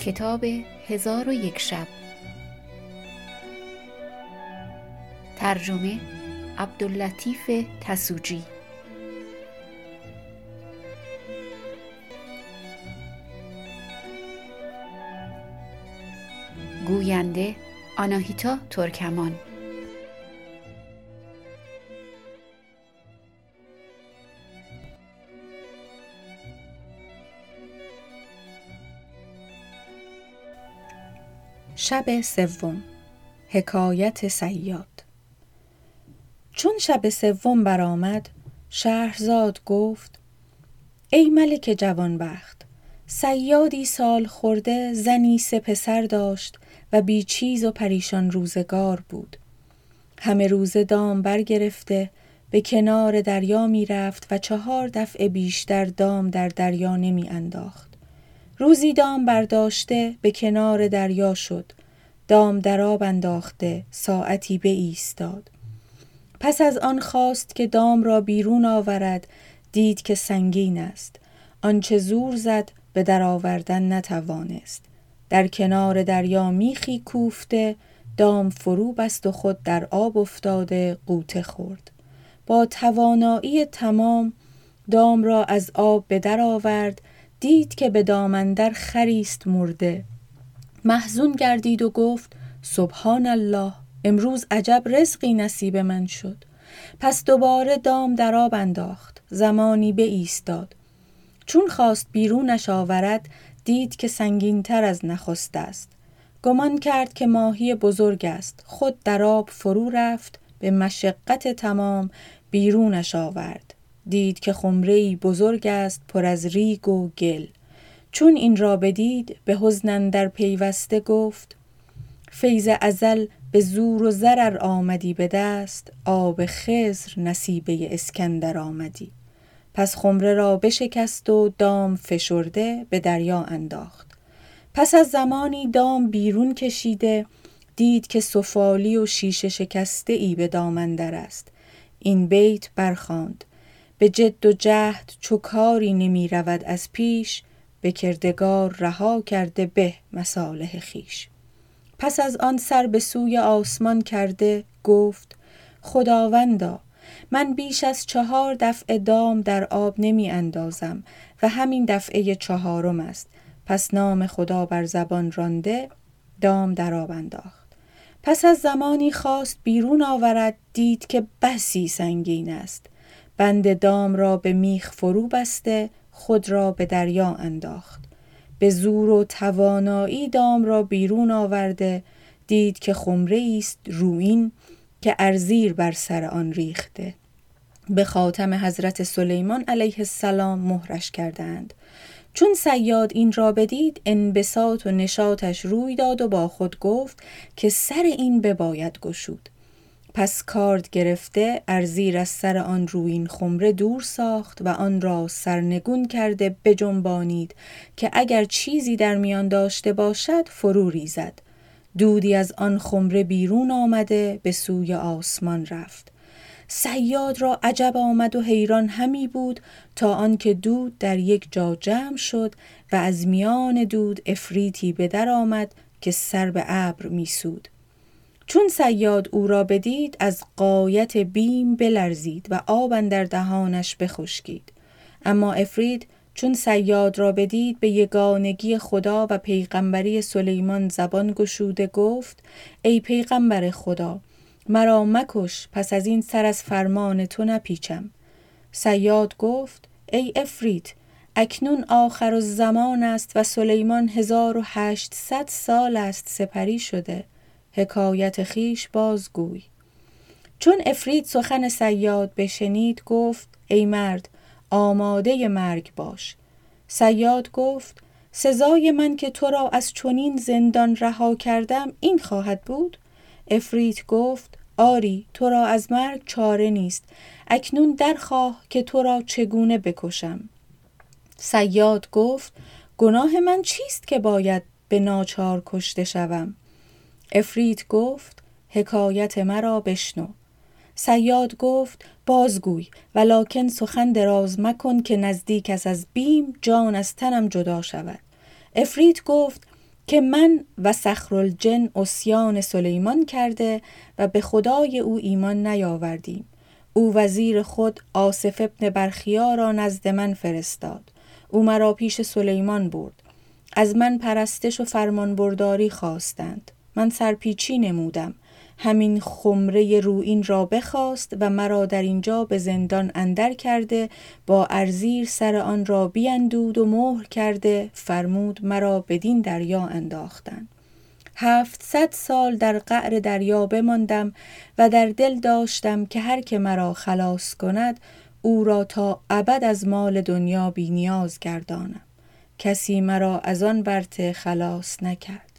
کتاب هزار و یک شب. ترجمه عبداللطیف تسوجی. گوینده آناهیتا ترکمان. شب سوم. حکایت سیاد چون شب سوم برآمد شهرزاد گفت ای ملک جوانبخت صیادی سال خورده زنی سه پسر داشت و بی چیز و پریشان روزگار بود. همه روزه دام برگرفته به کنار دریا می رفت و چهار دفعه بیشتر دام در دریا نمی انداخت. روزی دام برداشته به کنار دریا شد. دام در آب انداخته ساعتی به ایستاد. پس از آن خواست که دام را بیرون آورد دید که سنگین است. آنچه زور زد به در آوردن نتوانست. در کنار دریا میخی کوفته دام فرو بست و خود در آب افتاده قوطه خورد. با توانایی تمام دام را از آب به در آورد دید که به دامندر خریست مرده. محزون گردید و گفت سبحان الله امروز عجب رزقی نصیب من شد. پس دوباره دام در آب انداخت زمانی به ایستاد چون خواست بیرونش آورد دید که سنگینتر از نخست است. گمان کرد که ماهی بزرگ است. خود در آب فرو رفت به مشقت تمام بیرونش آورد. دید که خمره بزرگ است پر از ریگ و گل. چون این را بدید به حزن در پیوسته گفت فیض ازل به زور و ضرر آمدی به دست آب خضر نصیبه اسکندر آمدی. پس خمره را بشکست و دام فشرده به دریا انداخت. پس از زمانی دام بیرون کشیده دید که سفالی و شیشه شکسته ای به دامندر است. این بیت برخاند. به جد و جهد چو کاری نمی رود از پیش به کردگار رها کرده به مصالح خیش پس از آن سر به سوی آسمان کرده گفت خداوندا من بیش از چهار دفعه دام در آب نمی اندازم و همین دفعه چهارم است. پس نام خدا بر زبان رانده دام در آب انداخت. پس از زمانی خواست بیرون آورد دید که بسی سنگین است. بند دام را به میخ فرو بسته خود را به دریا انداخت. به زور و توانایی دام را بیرون آورده دید که خمره است روین که ارزیر بر سر آن ریخته. به خاتم حضرت سلیمان علیه السلام مهرش کردند. چون سیاد این را بدید انبساط و نشاتش روی داد و با خود گفت که سر این بباید گشود. پس کارد گرفته ارزیر از سر آن روین خمره دور ساخت و آن را سرنگون کرده بجنبانید که اگر چیزی در میان داشته باشد فرو ریزد. دودی از آن خمره بیرون آمده به سوی آسمان رفت. سیاد را عجب آمد و حیران همی بود تا آنکه دود در یک جا جمع شد و از میان دود افریتی به در آمد که سر به ابر میسود. چون سیاد او را بدید از قایت بیم بلرزید و آب در دهانش بخشکید. اما افرید چون سیاد را بدید به یگانگی خدا و پیغمبری سلیمان زبان گشوده گفت ای پیغمبر خدا مرا مکش پس از این سر از فرمان تو نپیچم. سیاد گفت ای افرید اکنون آخر زمان است و سلیمان هزار و هشتصد سال است سپری شده. حکایت خیش بازگوی چون افرید سخن سیاد بشنید گفت ای مرد آماده مرگ باش. سیاد گفت سزای من که تو را از چنین زندان رها کردم این خواهد بود؟ افرید گفت آری تو را از مرگ چاره نیست. اکنون درخواه که تو را چگونه بکشم. سیاد گفت گناه من چیست که باید به ناچار کشته شوم؟ افرید گفت حکایت مرا بشنو. سیاد گفت بازگوی ولکن سخن دراز مکن که نزدیک از از بیم جان از تنم جدا شود. افرید گفت که من و سخرالجن اسیان سلیمان کرده و به خدای او ایمان نیاوردیم. او وزیر خود آصف ابن برخیا را نزد من فرستاد. او مرا پیش سلیمان برد. از من پرستش و فرمانبرداری خواستند. من سرپیچی نمودم. همین خمره روین را بخواست و مرا در اینجا به زندان اندر کرده با ارزیر سر آن را بیندود و مهر کرده فرمود مرا بدین دریا انداختند هفتصد سال در قعر دریا بماندم و در دل داشتم که هر که مرا خلاص کند او را تا ابد از مال دنیا بی نیاز گردانم. کسی مرا از آن برته خلاص نکرد.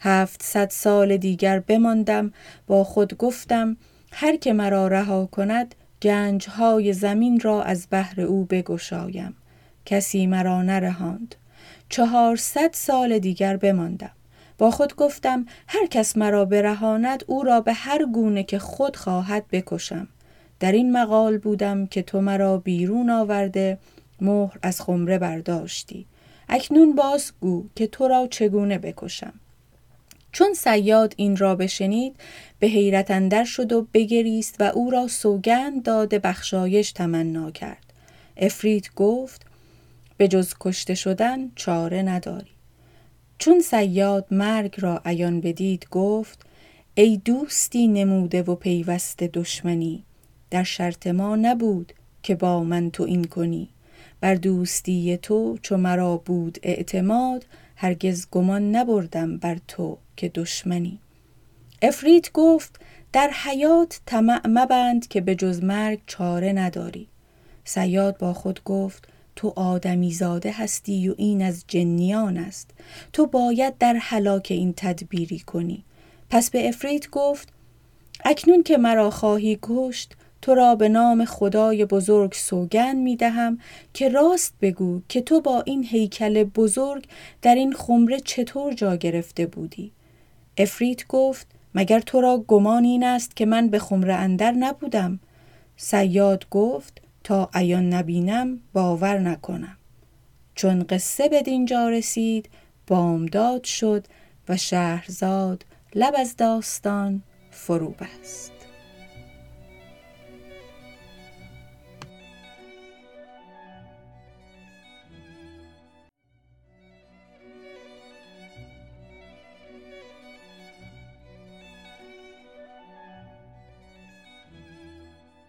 هفتصد سال دیگر بماندم با خود گفتم هر که مرا رها کند گنجهای زمین را از بهر او بگشایم. کسی مرا نرهاند. چهارصد سال دیگر بماندم. با خود گفتم هر کس مرا برهاند او را به هر گونه که خود خواهد بکشم. در این مقال بودم که تو مرا بیرون آورده مهر از خمره برداشتی. اکنون باز گو که تو را چگونه بکشم. چون سیاد این را بشنید به حیرت اندر شد و بگریست و او را سوگند داده بخشایش تمنا کرد. افرید گفت به جز کشته شدن چاره نداری. چون سیاد مرگ را عیان بدید گفت ای دوستی نموده و پیوسته دشمنی در شرط ما نبود که با من تو این کنی. بر دوستی تو چو مرا بود اعتماد هرگز گمان نبردم بر تو. که دشمنی. افرید گفت در حیات طمع مبند که به جز مرگ چاره نداری. سیاد با خود گفت تو آدمی زاده هستی و این از جنیان است. تو باید در حلاک این تدبیری کنی. پس به افرید گفت اکنون که مرا خواهی کشت تو را به نام خدای بزرگ سوگن می دهم که راست بگو که تو با این هیکل بزرگ در این خمره چطور جا گرفته بودی. افریت گفت مگر تو را گمان این است که من به خمره اندر نبودم؟ سیاد گفت تا عیان نبینم باور نکنم. چون قصه به دینجا رسید بامداد شد و شهرزاد لب از داستان فرو بست.